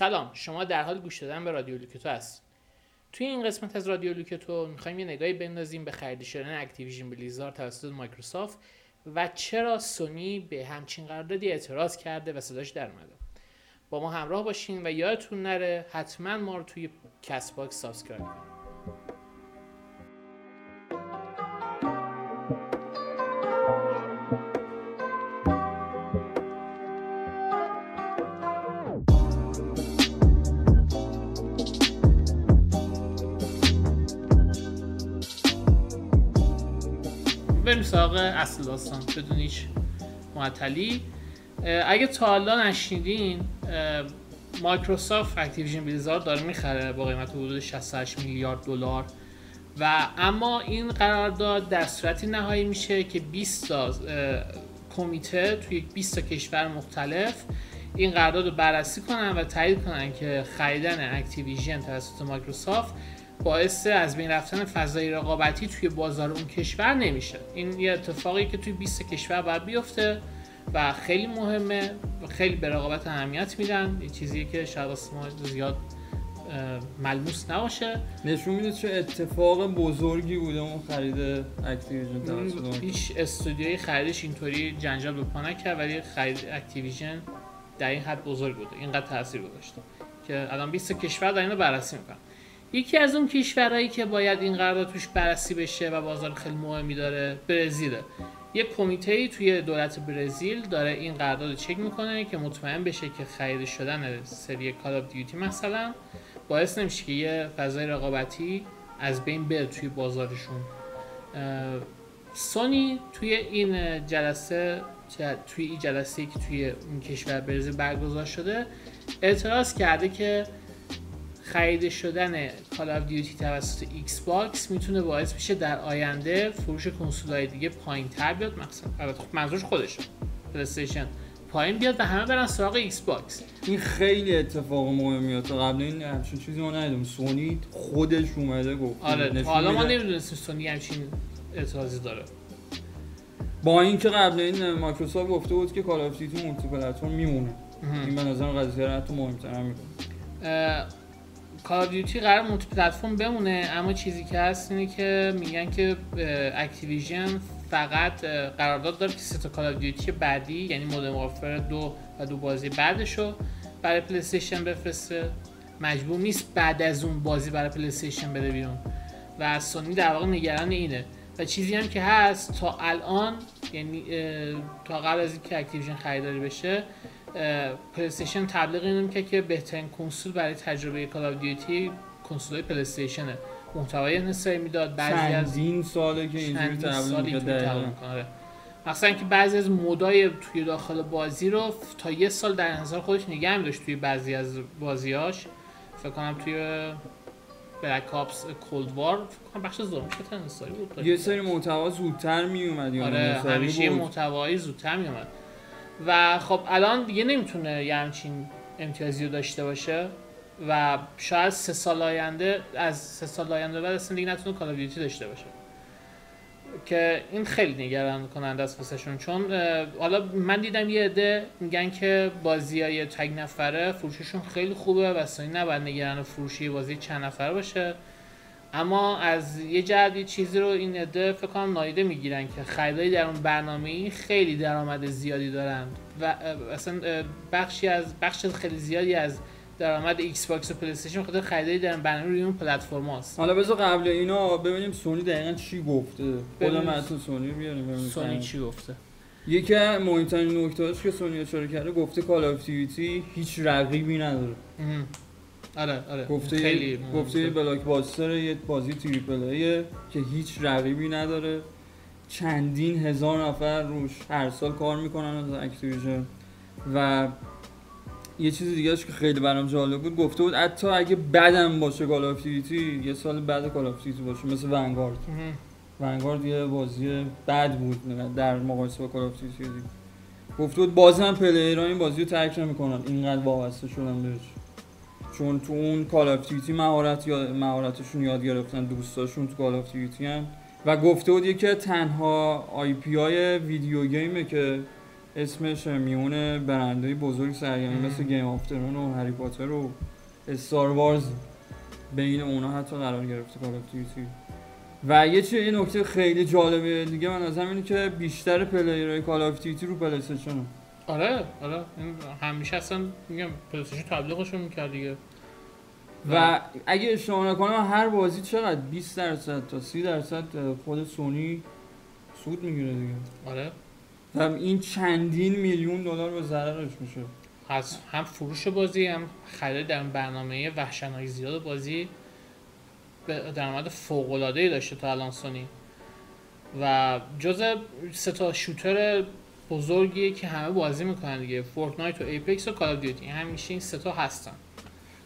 سلام شما در حال گوش دادن به رادیو لوکتو هست توی این قسمت از رادیو لوکتو می‌خوایم یه نگاهی بندازیم به خرید شدن Activision Blizzard توسط مایکروسافت و چرا سونی به همچین قراردادی اعتراض کرده و صداش در اومده. با ما همراه باشین و یادتون نره حتما ما رو توی Castbox subscribe کنید. اصل داستان بدون هیچ معطلی. اگه تا حالا نشنیدین Microsoft Activision Blizzard رو داره می‌خره با قیمت حدود 68 میلیارد دلار. و اما این قرارداد در صورتی نهایی میشه که 20 تا کمیته توی 20 تا کشور مختلف این قرارداد رو بررسی کنن و تایید کنن که خریدن Activision توسط مایکروسافت باعث از بین رفتن فضای رقابتی توی بازار اون کشور نمیشه. این یه اتفاقی که توی 20 کشور باید بیفته و خیلی مهمه و خیلی به رقابت اهمیت میدن. یه چیزی که شاید ما زیاد ملموس نباشه. نشون میده چه اتفاق بزرگی بوده اون خرید Activision هیچ استودیوی خریدش اینطوری جنجال به پا نکرد ولی خرید Activision در این حد بزرگ بوده اینقدر تاثیر گذاشته که الان 20 کشور دارن بررسی می‌کنن. یکی از اون کشورهایی که باید این قرارداد توش بررسی بشه و بازار خیلی مهمی داره برزیله یه کمیته ای توی دولت برزیل داره این قرارداد چک می‌کنه که مطمئن بشه که خرید شدن سری کال آف دیوتی مثلا باعث نمیشه که یه فضای رقابتی از بین بره توی بازارشون. سونی توی این جلسه توی این جلسه که توی این کشور برزیل برگزار شده اعتراض کرده که خرید شدن Call of Duty توسط Xbox می‌تونه باعث بشه در آینده فروش کنسول دیگه پایین تر بیاد. مثلا البته خب منظورش خودشه. PlayStation پایین بیاد و همه برن سراغ Xbox این خیلی اتفاق مهمیه تا قبل این همچین چیزی ما ندیدم سونی خودش اومده گفت. آره حالا ما نمی‌دونستیم سونی همچین اعتراضی داره. با اینکه قبل این مایکروسافت گفته بود که Call of Duty multi-platform میمونه این به نظر قضیه رو حتی مهمتر می‌کنه. Call of Duty قراره multi-platform بمونه اما چیزی که هست اینه که میگن که Activision فقط قرارداد داره که سه Call of Duty بعدی یعنی Modern Warfare دو و دو بازی بعدشو برای PlayStation بفرسته. مجبور نیست بعد از اون بازی برای PlayStation بده بیرون. و سونی در واقع نگران اینه. و چیزی هم که هست تا الان یعنی تا قبل از اینکه Activision خریداری بشه PlayStation تبلیغ اینو که که بهترین کنسول برای تجربه Call of Duty کنسول های PlayStation ه محتوای انحصاری می‌داد بعضی از این ساله که اینجوری تبلیغ می‌کنه. مثلا که بعضی از mode ای توی داخل بازی رو تا یه سال در انحصار خودش نگه می داشت توی بعضی از بازیاش فکر کنم توی بلک آپس کولد وار فکر کنم بخش زومش انحصاری بود. یه سری محتوا زودتر می اومد آره همیشه محتوایی زودتر می اومد و خب الان دیگه نمی‌تونه یه همچین امتیازی رو داشته باشه و شاید سه سال آینده از سه سال آینده بعد اصلا دیگه نتونه کال دیوتی داشته باشه. که این خیلی نگران کننده است واسهشون. چون حالا من دیدم یه عده میگن که بازی های تگ نفره فروششون خیلی خوبه و سونی نباید نگران فروشی بازی چند نفره باشه. اما از یه جهت یه چیزی رو این عده فکر کنم نادیده می‌گیرن که خریدایی در اون برنامه خیلی درآمد زیادی دارن و اصلا بخشی از بخش خیلی زیادی از درآمد Xbox و PlayStation خاطر خریدایی در برنامه روی اون پلتفرم‌هاست حالا بذار قبل اینا ببینیم سونی دقیقا چی گفته. خودم اون سونی رو بیاریم ببینیم سونی چی گفته؟ یکی از مهمترین نکته‌هاش که سونی اشاره کرده گفته Call of هیچ رقیبی نداره. آره آره. گفته خیلی گفته blockbuster یه بازی triple A که هیچ رقیبی نداره. چندین هزار نفر روش هر سال کار می‌کنن از Activision. و یه چیز دیگه که خیلی برام جالب بود. گفته بود حتی اگه بدم باشه Call of یه سال بعد Call of باشه مثل Vanguard Vanguard یه بازی بد بود در مقایسه با Call of گفته بود بازم player ها این بازی رو ترک نمی‌کنن. اینقدر وابسته شدن بهش. چون تو اون Call of Duty مهارت یا مهارتشون یاد گرفتن دوستاشون تو Call of Duty هم و گفته بود که تنها IP های video game ه که اسمش میونه برندهای بزرگ سرگرمی مثل Game of Thrones و Harry Potter و Star Wars بین اونا حتی قرار گرفته Call of Duty و یه چیه یه نکته خیلی جالبه دیگه من از اینه که بیشتر player های Call of Duty رو پلی آره آره همیشه اصلا میگم پلی استیشن تبلیغشون می‌کرد دیگه. و اگه اشتباه نکنم هر بازی چقدر؟ 20 درصد تا 30 درصد خود سونی سود می‌گیره دیگه. آره. و این چندین میلیون دلار به ضررش میشه. از هم فروش بازی هم خرید در برنامه وحشتناک زیاد بازی به درآمد فوق العاده ای داشته تا الان سونی. و جز سه تا shooter بزرگیه که همه بازی می‌کنن دیگه. Fortnite و Apex و Call of Duty همیشه این سه تا هستن.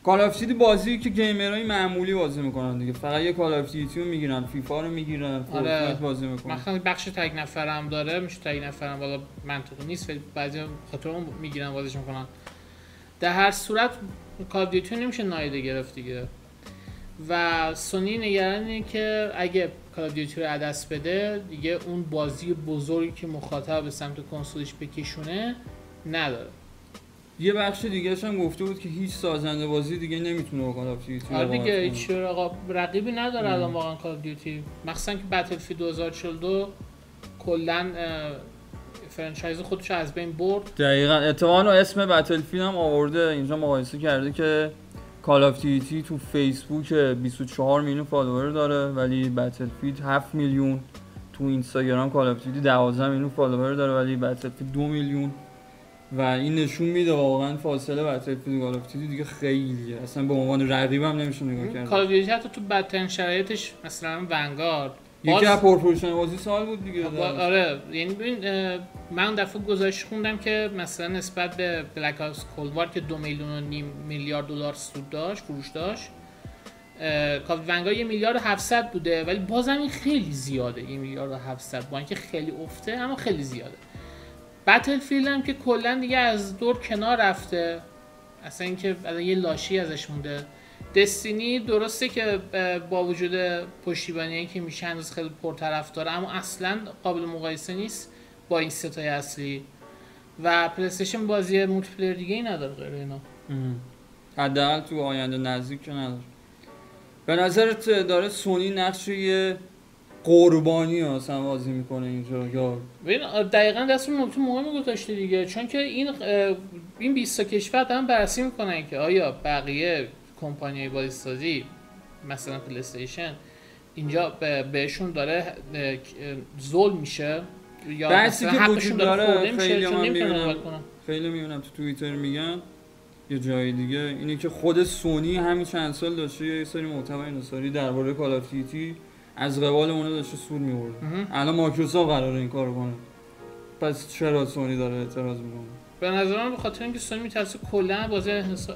Call of Duty بازی که gamer ای معمولی بازی می‌کنن دیگه. فقط یه Call of Duty رو می‌گیرن فیفا رو می‌گیرن Fortnite آره. بازی می‌کنن. مثلا بخش تک نفرم داره میشه تک نفرم والا منطقی نیست ولی بعضی خاطر اون می‌گیرن بازیش می‌کنن. در هر صورت Call of Duty نمیشه نادیده گرفت دیگه. و سونی نگران اینه که اگه Call of Duty رو دست بده دیگه اون بازی بزرگی که مخاطب به سمت کنسولش بکشونه نداره. یه بخش دیگه هم گفته بود که هیچ سازنده بازی دیگه نمی‌تونه Call of Duty آره دیگه. هیچ رقیبی نداره. الان واقعا Call of Duty مخصوصا که Battlefield 2042 کلا franchise خودش از بین برد. دقیقا. اتفاقا اسم Battlefield هم آورده. اینجا مقایسه کرده که Call of Duty تو فیسبوک 24 میلیون follower داره ولی Battlefield 7 میلیون تو اینستاگرام Call of Duty 12 میلیون follower داره ولی Battlefield 2 میلیون. و این نشون میده واقعا فاصله Battlefield Call of Duty دیگه خیلیه. اصلا به عنوان رقیبم نمیشه نگاه کرد. Call Duty حتی تو بدترین شرایطش مثلا Vanguard یکی باز- از پرفروش‌ترین بازی سال بود دیگه آره. یعنی ببین من دفعه گزارش خوندم که مثلا نسبت به Black Ops Cold War که دو میلیون و نیم میلیارد دلار سود داشت فروش داشت اه، COD Vanguard یه میلیارد و 700 بوده ولی بازم این خیلی زیاده این میلیارد و 700 با اینکه خیلی افته اما خیلی زیاده. Battlefield هم که کلا دیگه از دور کنار رفته. اصلا اینکه یه لاشی ازش مونده. Destiny درسته که با وجود پشتیبانی که میشه هنوز خیلی پرطرفداره اما اصلا قابل مقایسه نیست با این سه تای اصلی. و پلی‌استیشن بازی multiplayer دیگه ای نداره غیر اینا. حداقل تو آینده نزدیک که نداره. به نظرت داره سونی نقش یه قربانی اصلا بازی می‌کنه اینجا یا؟ ببین دقیقا دست اون نکته مهمی گذاشته دیگه چون که این این 20 تا کشور دارن بررسی می‌کنن که آیا بقیه کمپانی بازی سازی مثلا پلیستیشن اینجا به- بهشون داره ظلم میشه یا بحثی که وجود داره خیلی من می‌بینم. خیلی می‌بینم تو توییتر میگن یه جای دیگه اینه که خود سونی همین چند سال داشته یه سری محتوای انحصاری درباره Call of Duty از قِبَل اونا داشته سود میورده مهم. الان مایکروسافت قراره این کارو کنه پس چرا سونی داره اعتراض می‌کنه به نظر من به خاطر اینکه سونی میترسه کلا بازی از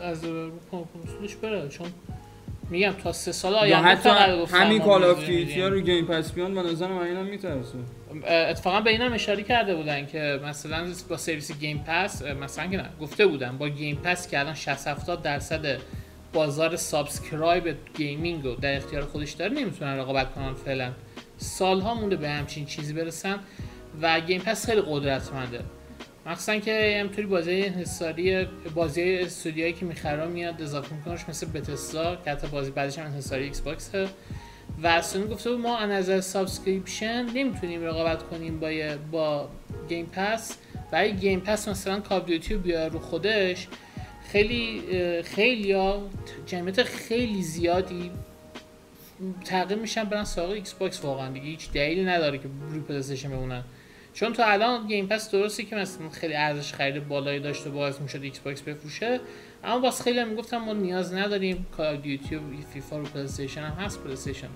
کنسولش بره. چون میگم تا سه سال آینده حتی گفتن همین Call می‌ذاریم Duty رو Game Pass بیان به نظر من اینم میترسه. اتفاقا به اینم اشاره کرده بودن که مثلا با سرویس Game Pass مثلا که نه گفته بودن با Game Pass که الان 60 70 درصد بازار subscribe gaming رو در اختیار خودش داره نمی‌تونن رقابت کنن فعلا. سالها مونده به همچین چیزی برسن و Game Pass خیلی قدرتمنده. مخصوصا که همینطوری بازی انحصاری بازی استودیوهایی که می‌خره میاد اضافه میکنش مثل Bethesda که حتی بازی بعدش هم انحصاری ایکس باکسه و سونی گفته ما از نظر subscription نمی‌تونیم رقابت کنیم با با Game Pass برای Game Pass مثلا Call of Duty رو بیاره رو خودش خیلی خیلی جمعیت خیلی زیادی تغییر میشن برن سراغ ایکس باکس واقعا دیگه. هیچ دلیلی نداره که روی پلی‌استیشن بمونن. چون تا الان Game Pass درسته که مثلا خیلی ارزش خرید بالایی داشته باعث می‌شد ایکس باکس بفروشه اما واسه خیلی هم می‌گفتم ما نیاز نداریم Call of Duty و فیفا رو پلی‌استیشن هم هست پلی‌استیشن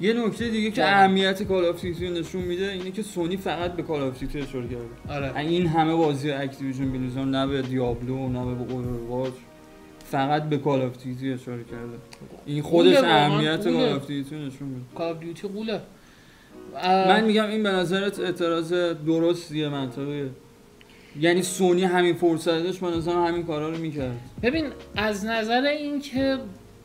یه نکته دیگه که. اهمیت Call of Duty نشون میده اینه که سونی فقط به Call of Duty اشاره کرده. آره. این همه بازی Activision Blizzard نه به Diablo نه به Overwatch فقط به Call of Duty اشاره کرده. این خودش اهمیت. Call of Duty نشون میده. Call of Duty غوله. من میگم این به نظرت اعتراض درستیه منطقیه. یعنی سونی همین فرصت داشت به نظرم همین کارا رو می‌کرد. ببین از نظر اینکه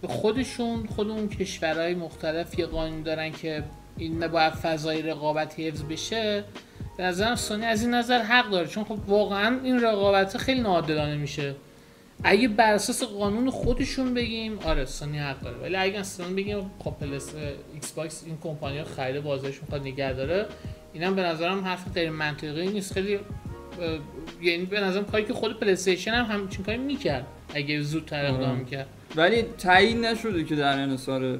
خودشون خود اون کشورهای مختلف یه قانون دارن که این باید فضای رقابت حفظ بشه به نظرم سونی از این نظر حق داره. چون خب واقعا این رقابت خیلی ناعادلانه میشه. اگه بر اساس قانون خودشون بگیم آره سونی حق داره. ولی اگه اصلا بگیم خب پلس ایکس باکس این کمپانی خرید بازارش می‌خواد نگه داره. اینم به نظرم حرف غیر منطقی نیست. خیلی یعنی به نظرم کاری که خود پلی استیشن هم همچین کاری می‌کرد اگه زودتر اقدام آره. می‌کرد. ولی تایید نشده که در انحصار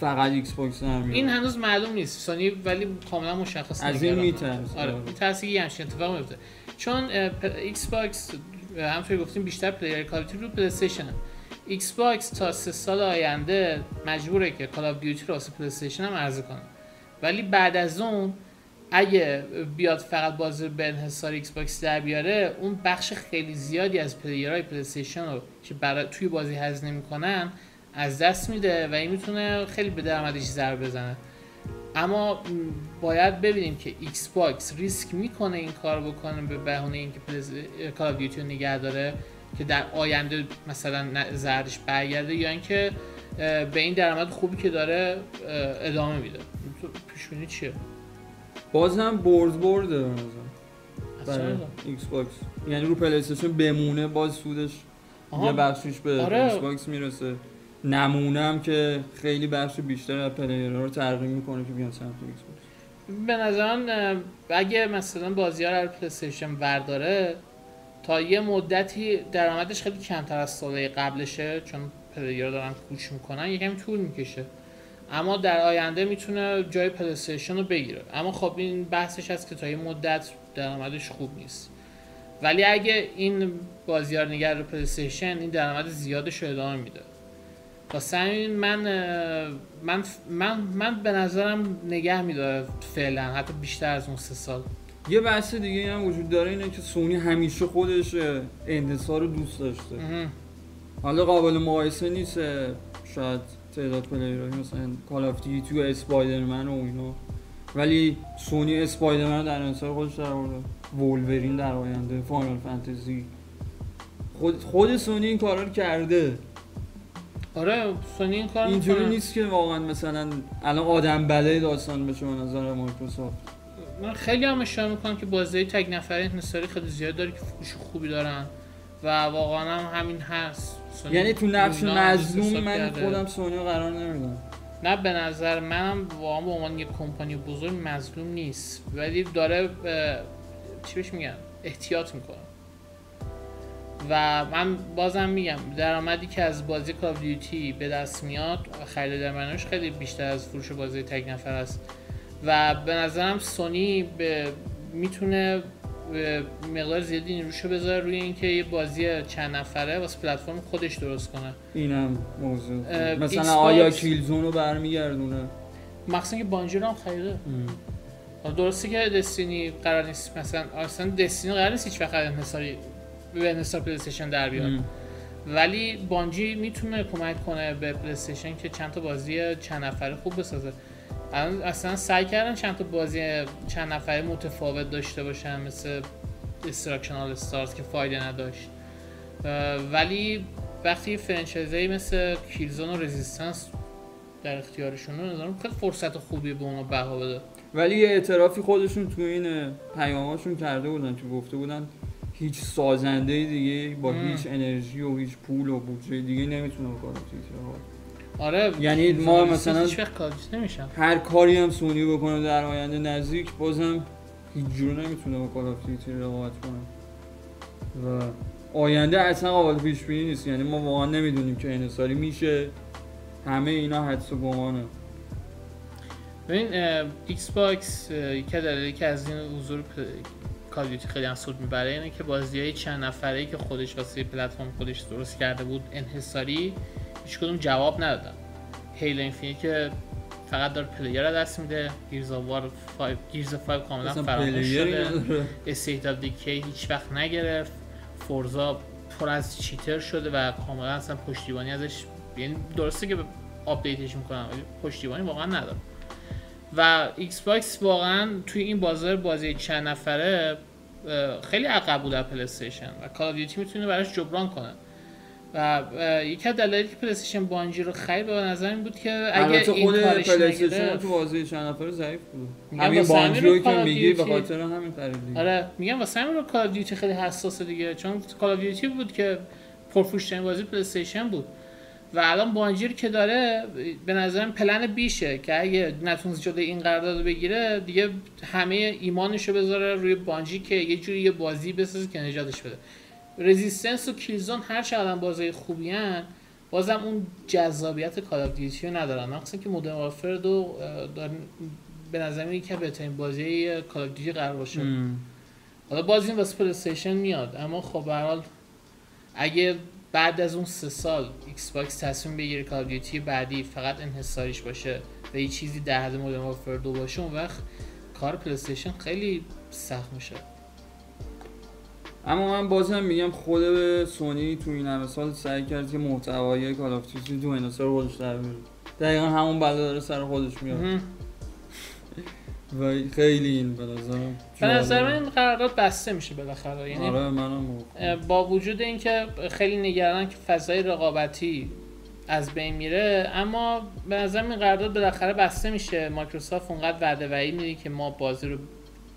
فقط ایکس باکس هم این هنوز معلوم نیست. سونی ولی کاملا مشخص از این میترسه. آره میترسه یه همچین اتفاق میفته چون ایکس باکس همونطور گفتیم بیشتر player Call of Duty رو پلی استیشن ایکس باکس تا سه سال آینده مجبوره که Call of Duty رو واسه پلی استیشن هم عرضه کنه. ولی بعد از اون اگه بیاد فقط بازی به انحصار ایکس باکس در بیاره اون بخش خیلی زیادی از player های پلی استیشن رو که برای توی بازی هزینه می‌کنن از دست میده و این می‌تونه خیلی به درآمدش ضربه بزنه. اما باید ببینیم که ایکس باکس ریسک می‌کنه این کار بکنه به بهونه اینکه Call of Duty رو نگه داره که در آینده مثلا ضررش برگرده یا اینکه به این درآمد خوبی که داره ادامه میده. پیش بینی چیه؟ بازم برد برده به برای ایکس باکس یعنی رو پلی استیشن بمونه باز سودش یه بخشش به آره. ایکس باکس می‌رسه. نمونه هم که خیلی بخش بیشتر از player ها رو ترغیب می‌کنه که بیان سمت ایکس باکس به نظرم اگه مثلا بازی ها رو پلی استیشن برداره تا یه مدتی درآمدش خیلی کمتر از ساله قبلشه چون پلیرها دارن کوچ می‌کنن یکم طول می‌کشه. اما در آینده می‌تونه جای پلیستیشن رو بگیره. اما خب این بحثش هست که تا یه مدت درآمدش خوب نیست. ولی اگه این بازی ها نگر رو پلیستیشن این درآمد زیادش رو ادامه میده. واسه همین من من من من به نظرم نگه میداره فعلا حتی بیشتر از اون سه سال. یه بحث دیگه هم وجود داره اینه که سونی همیشه خودش انحصار رو دوست داشته. حالا قابل مقایسه نیست شاید تعداد player های مثلا Call of Duty و Spider-Man و اینا. ولی سونی Spider-Man در انحصار خودش در آورده. Wolverine در آینده Final Fantasy خود خود سونی این کارا رو کرده. آره سونی این کار اینجوری نیست که واقعا مثلا الان آدم بله داستان بشه به نظر مایکروسافت. من خیلی هم اشاره می‌کنم که بازی تک نفره انحصاری خیلی زیاد داره که فروش خوبی دارن و واقعا هم همین هست. یعنی تو نقش مظلوم من خودم سونی قرار نمیدم. نه به نظر منم واقعا به عنوان یک کمپانی بزرگ مظلوم نیست. ولی داره چی بهش میگن؟ احتیاط می‌کنه. و من بازم میگم درآمدی که از بازی کال دیوتی به دست میاد خرید در خیلی بیشتر از فروش بازی تک نفر است. و به نظرم سونی به می‌تونه مقدار زیادی نیروشو بذاره روی اینکه یه بازی چند نفره واسه پلتفرم خودش درست کنه. اینم موضوع. مثلا آیا Killzone رو برمیگردونه؟ مخصوصا که بانجی رو هم خریده درسته که Destiny قرار نیست. مثلا اصلا Destiny قرار نیست هیچ وقت انحصاری به پلی در بیاد. ولی بانجی می‌تونه کمک کنه به پلی که چند تا بازی چند نفره خوب بسازه. الان اصلا سعی کردن چند تا بازی چند نفره متفاوت داشته باشن مثل Destruction AllStars که فایده نداشت. ولی وقتی franchise ی مثل Killzone و Resistance در اختیارشون نظرم خیلی فرصت خوبی به اونا بها بده. ولی یه اعترافی خودشون تو این پیاماشون کرده بودن که گفته بودن هیچ سازنده دیگه با هیچ انرژی و هیچ پول و بودجه دیگه نمی‌تونه بکنه آره یعنی ما مثلا هر کاری هم سونی بکنه در آینده نزدیک بازم هیچ جور نمی‌تونه با Call رقابت کنه. و آینده اصلا قابل پیش بینی نیست. یعنی ما واقعا نمی‌دونیم که انحصاری میشه. همه اینا حدس و گمانه. ببین ایکس باکس که دلیلی که از این حضور Call خیلی هم سود می‌بره. اینه که بازی های چند نفره که خودش واسه پلتفرم خودش درست کرده بود انحصاری هیچ کدوم جواب ندادن. Halo Infinite که فقط داره player رو دست میده. Gears of War 5 Gears 5 کاملا فراموش شده. State of Decay هیچ وقت نگرفت. Forza پر از cheater شده و کاملا اصلا پشتیبانی ازش یعنی درسته که آپدیتش می‌کنن ولی پشتیبانی واقعا نداره. و ایکس باکس واقعا توی این بازار بازی چند نفره خیلی عقب بود در پلی و Call of Duty می‌تونه براش جبران کنه. و یکی از دلایلی که پلیستیشن بانجی رو خرید به نظر این بود که اگه این خود کارش پلیستیشن نگرفت تو بازی چند نفره ضعیف بود. همین بانجی رو که میگی به خاطر همین خریدی آره میگم واسه همین رو Call of Duty خیلی حساسه دیگه چون Call of Duty بود که پرفروشترین بازی پلیستیشن بود. و الان بانجی رو که داره به نظرم plan B شه که اگه نتونست جلوی این قرارداد رو بگیره دیگه همه ایمانش رو بذاره روی بانجی که یه جوری یه بازی بسازه که نجاتش بده. Resistance و Killzone هر چقدر بازی خوبی‌ان بازم اون جذابیت Call of Duty رو ندارن. مخصوصا که Modern Warfare دو به نظر میاد که بهترین بازی Call of Duty قرار باشه. حالا باز این واسه پلیستیشن میاد اما خب به اگه بعد از اون سه سال ایکس باکس تصمیم بگیره Call of Duty بعدی فقط انحصاریش باشه و یه چیزی در حد Modern Warfare دو باشه اون وقت کار پلیستیشن خیلی سخت میشه. اما من بازم میگم خود سونی تو این همه سال سعی کرد که محتوای Call of Duty تو انحصار خودش در بیاره. دقیقا همون بلا داره سر خودش میاد. و خیلی این به نظرم به نظر من. این قرارداد بسته میشه بالاخره یعنی آره منم با وجود اینکه خیلی نگران که فضای رقابتی از بین میره اما به نظر این قرارداد بالاخره بسته میشه مایکروسافت اونقدر وعده وعید میده که ما بازی رو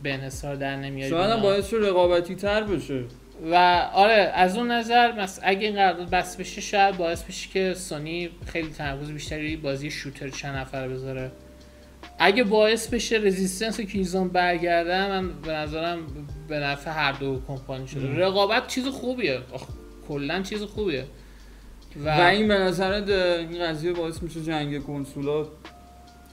به انحصار در نمیاریم شاید. باعث رقابتی تر بشه و آره از اون نظر. اگه این قرارداد بسته بشه شاید باعث بشه که سونی خیلی تمرکز بیشتری بازی شوتر چند نفره بذاره اگه باعث بشه رزیستنس و کیزون برگرده من به نظرم به نفع هر دو کمپانی شده. ام. رقابت چیز خوبیه. آخ، کلا چیز خوبیه. و, این به نظرت این قضیه باعث میشه جنگ کنسولا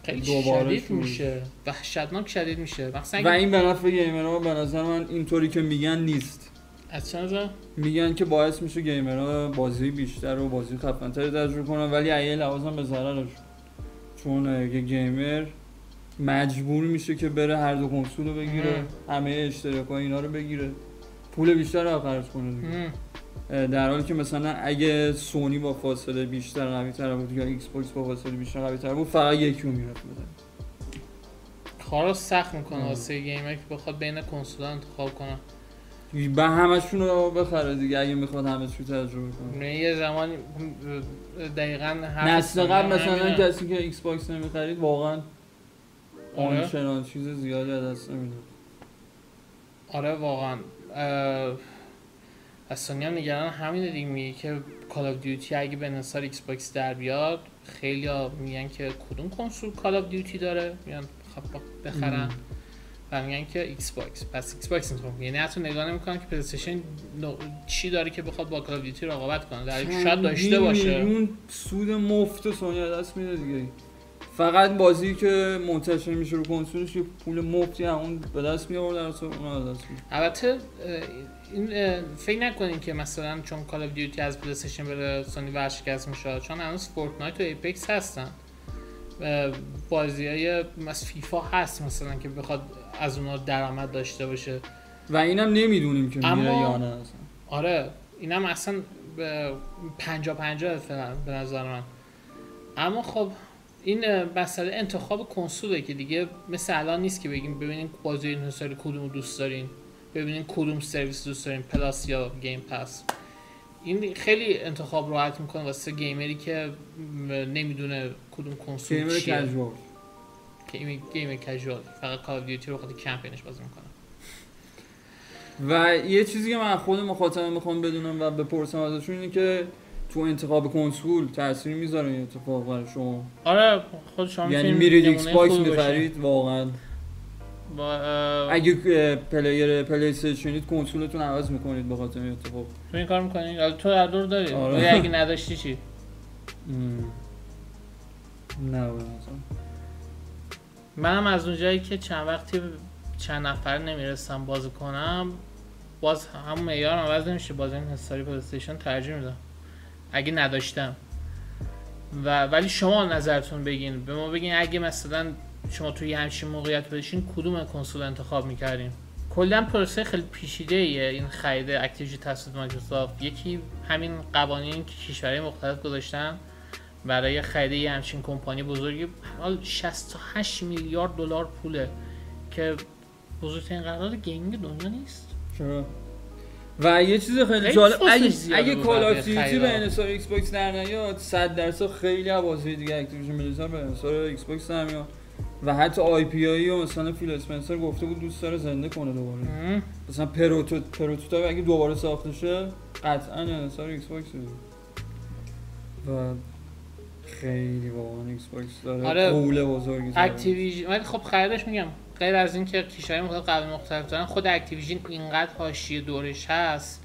خیلی دوباره شدید میشه. وحشتناک شدید میشه. مثلا و این به نفع گیمرها به نظر من اینطوری که میگن نیست. از نظر؟ میگن که باعث میشه گیمرها بازی بیشتر و بازی خفنتری تجربه کنن ولی ایه لحاظم به ضررش. چون یه گیمر مجبور میشه که بره هر دو کنسول رو بگیره همه اشتراک اینا رو بگیره پول بیشتر رو خرج کنه دیگه. در حالی که مثلا اگه سونی با فاصله بیشتر قوی تر بود یا ایکس باکس با فاصله بیشتر قوی تر بود فقط یکی رو می‌رفت کار رو سخت می‌کنه. واسه gamer که بخواد بین کنسول انتخاب کنه به همشون رو بخره دیگه اگه می‌خواد همه چی تجربه کنه یه زمانی دقیقا نسل قبل مثلا. کسی که ایکس باکس نمی‌خرید واقعا آره. چیز زیادی از دست نمی‌داد آره واقعا. از سونی هم نگران همینه دیگه میگه که Call of Duty اگه به انحصار ایکس باکس در بیاد خیلی میگن که کدوم کنسول Call of Duty داره؟ میگن خب بخرن. و میگن که ایکس باکس پس ایکس باکس انتخاب یعنی حتی نگاه نمی‌کنن که پلیستیشن نو- چی داره که بخواد با Call of Duty رقابت کنه. در شاید داشته باشه. میلیون سود مفت سونی دست میده دیگه. فقط بازی که منتشر میشه رو کنسولش یه پول مفتی همون به دست میاره در اصل اون از دست البته این فکر نکنین که مثلا چون Call of Duty از پلی استیشن بره سونی ورشکست میشه چون هنوز Fortnite و Apex هستن. بازی های مثل فیفا هست مثلا که بخواد از اونا درآمد داشته باشه. و اینم نمی‌دونیم که میره یا نه آره اینم اصلا پنجا پنجا به نظر من. اما خب این مسئله انتخاب کنسوله که دیگه مثل الان نیست که بگیم ببینین بازی انحصاری کدوم رو دوست دارین ببینین کدوم سرویس دوست دارین Plus یا Game Pass این خیلی انتخاب راحت می‌کنه واسه gamer ی که نمی‌دونه کدوم کنسول gamer چیه. casual game game casual فقط Call of Duty رو خاطر کمپینش بازی می‌کنه. و یه چیزی که من خود مخاطب می‌خوام بدونم و بپرسم ازشون اینه که تو انتخاب کنسول تاثیر می‌ذاره این اتفاق برای شما آره خود شما یعنی میرید ایکس باکس. می‌خرید واقعا با اه، اگه player پلی استیشنید کنسولتون عوض می‌کنید به خاطر این اتفاق تو این کار می‌کنی؟ حالا تو هر دو رو داری آره. اگه نداشتی چی؟ نه. منم از اونجایی که چند وقتی چند نفر نمی‌رسم بازی کنم باز همون معیارم عوض نمیشه باز انحصاری پلیستیشن ترجیح میدم اگه نداشتم. و ولی شما نظرتون بگین. به ما بگین اگه مثلا شما توی همچین موقعیت باشین کدوم کنسول انتخاب می‌کردین؟ کلا پروسه خیلی پیچیده ایه این خرید Activision توسط مایکروسافت. یکی همین قوانین که کشورهای مختلف گذاشتن برای خرید یه همچین کمپانی بزرگی. حال 68 میلیارد دلار پوله که بزرگترین قرارداد gaming دنیاست. و یه چیز خیلی جالب اگه اگه Call of Duty. به انحصار Xbox در نیاد 100 درصد خیلی از بازی دیگه Activision Blizzard به انحصار Xbox در میاد و حتی IP هایی و مثلا فیل اسپنسر گفته بود دوست داره زنده کنه دوباره ام. مثلا Proto Prototype اگه دوباره ساخته شه قطعا انحصار Xbox و خیلی واقعا Xbox داره آره. بزرگی داره. Activision ولی خب خریدش میگم غیر از اینکه کشورهای مختلف قوانین مختلف دارن خود Activision اینقدر حاشیه دورش هست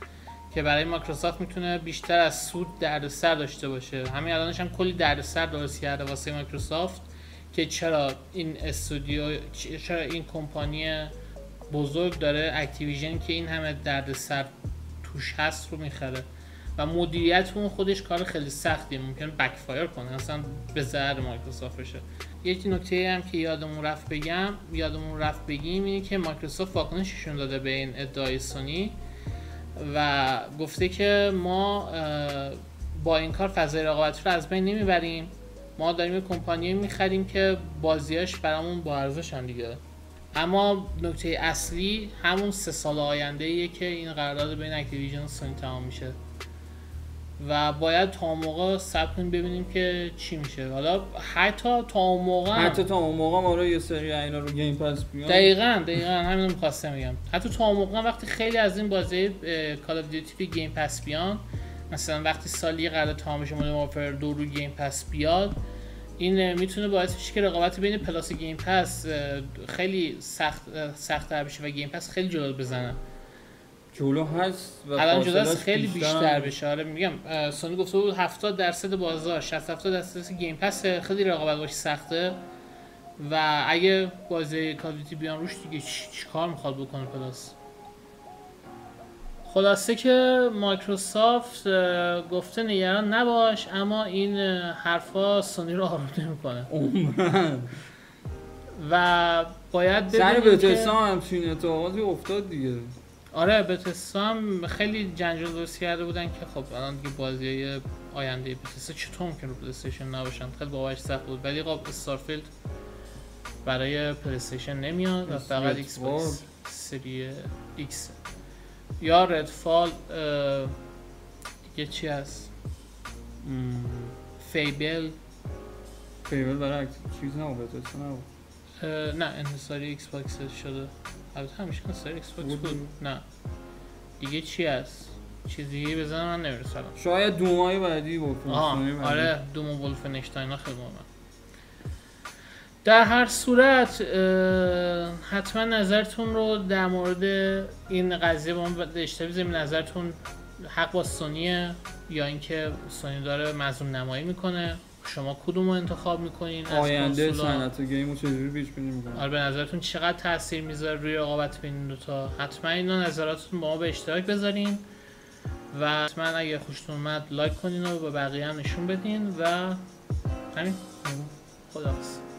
که برای مایکروسافت می‌تونه بیشتر از سود دردسر داشته باشه. همین الانش هم کلی دردسر درست کرده واسه مایکروسافت که چرا این استودیو چرا این کمپانی بزرگ داره Activision که این همه دردسر توش هست رو می‌خره. و مدیریت اون خودش کار خیلی سختیه ممکن backfire کنه اصلا به ضرر مایکروسافت بشه. یک نکته هم که یادمون رفت بگم یادمون رفت بگیم اینه که مایکروسافت واکنششون داده به این ادعای سونی و گفته که ما با این کار فضای رقابتی رو از بین نمی‌بریم. ما داریم یه کمپانی می‌خریم که بازیاش برامون با ارزشن دیگه. اما نکته اصلی همون سه سال آینده ایه که این قرارداد بین Activision و سونی تمام میشه. و باید تا موقع صبر کنیم ببینیم که چی میشه. حالا حتی تا اون موقع حتی تا اون موقع ما رو یه سری اینا رو Game Pass بیان. دقیقا دقیقا همین رو می‌خواستم بگم. حتی تا اون موقع وقتی خیلی از این بازی Call of Duty توی Game Pass بیان مثلا وقتی سالی قرار تمامش Modern Warfare دو رو Game Pass بیاد این می‌تونه باعث بشه که رقابت بین Plus Game Pass اه، خیلی سخت سخت بشه و Game Pass خیلی جلو بزنه. جلو هست و الان جدا خیلی بیشتر. بشه آره میگم سونی گفته بود 70 درصد بازار 60 70 درصد Game Pass خیلی رقابت باش سخته. و اگه بازی Call of Duty بیان روش دیگه چی, چی کار می‌خواد بکنه Plus؟ خلاصه که مایکروسافت گفته نگران نباش اما این حرفا سونی رو آروم نمی‌کنه. و باید صبر ببینیم که Bethesda هم همچین اتفاقاتی افتاد دیگه. آره Bethesda هم خیلی جنجال درست کرده بودن که خب الان دیگه بازی آینده Bethesda چطور ممکن رو PlayStation نباشن؟ خیلی باورش سخت بود. ولی خب Starfield برای PlayStation نمیاد و فقط. Xbox سری X یا Redfall دیگه چی هست؟ Fable Fable برای چیز نبود Bethesda نبود. نه انحصاری Xbox شده. البته همیشه انحصاری Xbox بود. نه. دیگه چی هست؟ چیز دیگه بزنم من نمی‌رسم. شاید Doom های بعدی آها. آره Doom و Wolfenstein خیلی مهمه. در هر صورت حتما نظرتون رو در مورد این قضیه با ما اشتباه بزنیم نظرتون حق با سونیه یا اینکه سونی داره مظلوم نمایی می‌کنه؟ شما کدوم رو انتخاب می‌کنین؟ آینده؟ صنعت گیم رو چجوری پیش بینی می‌کنی آره به نظرتون چقدر تاثیر می‌ذاره روی رقابت بین این دوتا حتما اینا نظراتتون با ما به اشتراک بذارین و حتما اگه خوشتون اومد لایک کنین و به بقیه هم نشون بدین و همین. خداحافظ.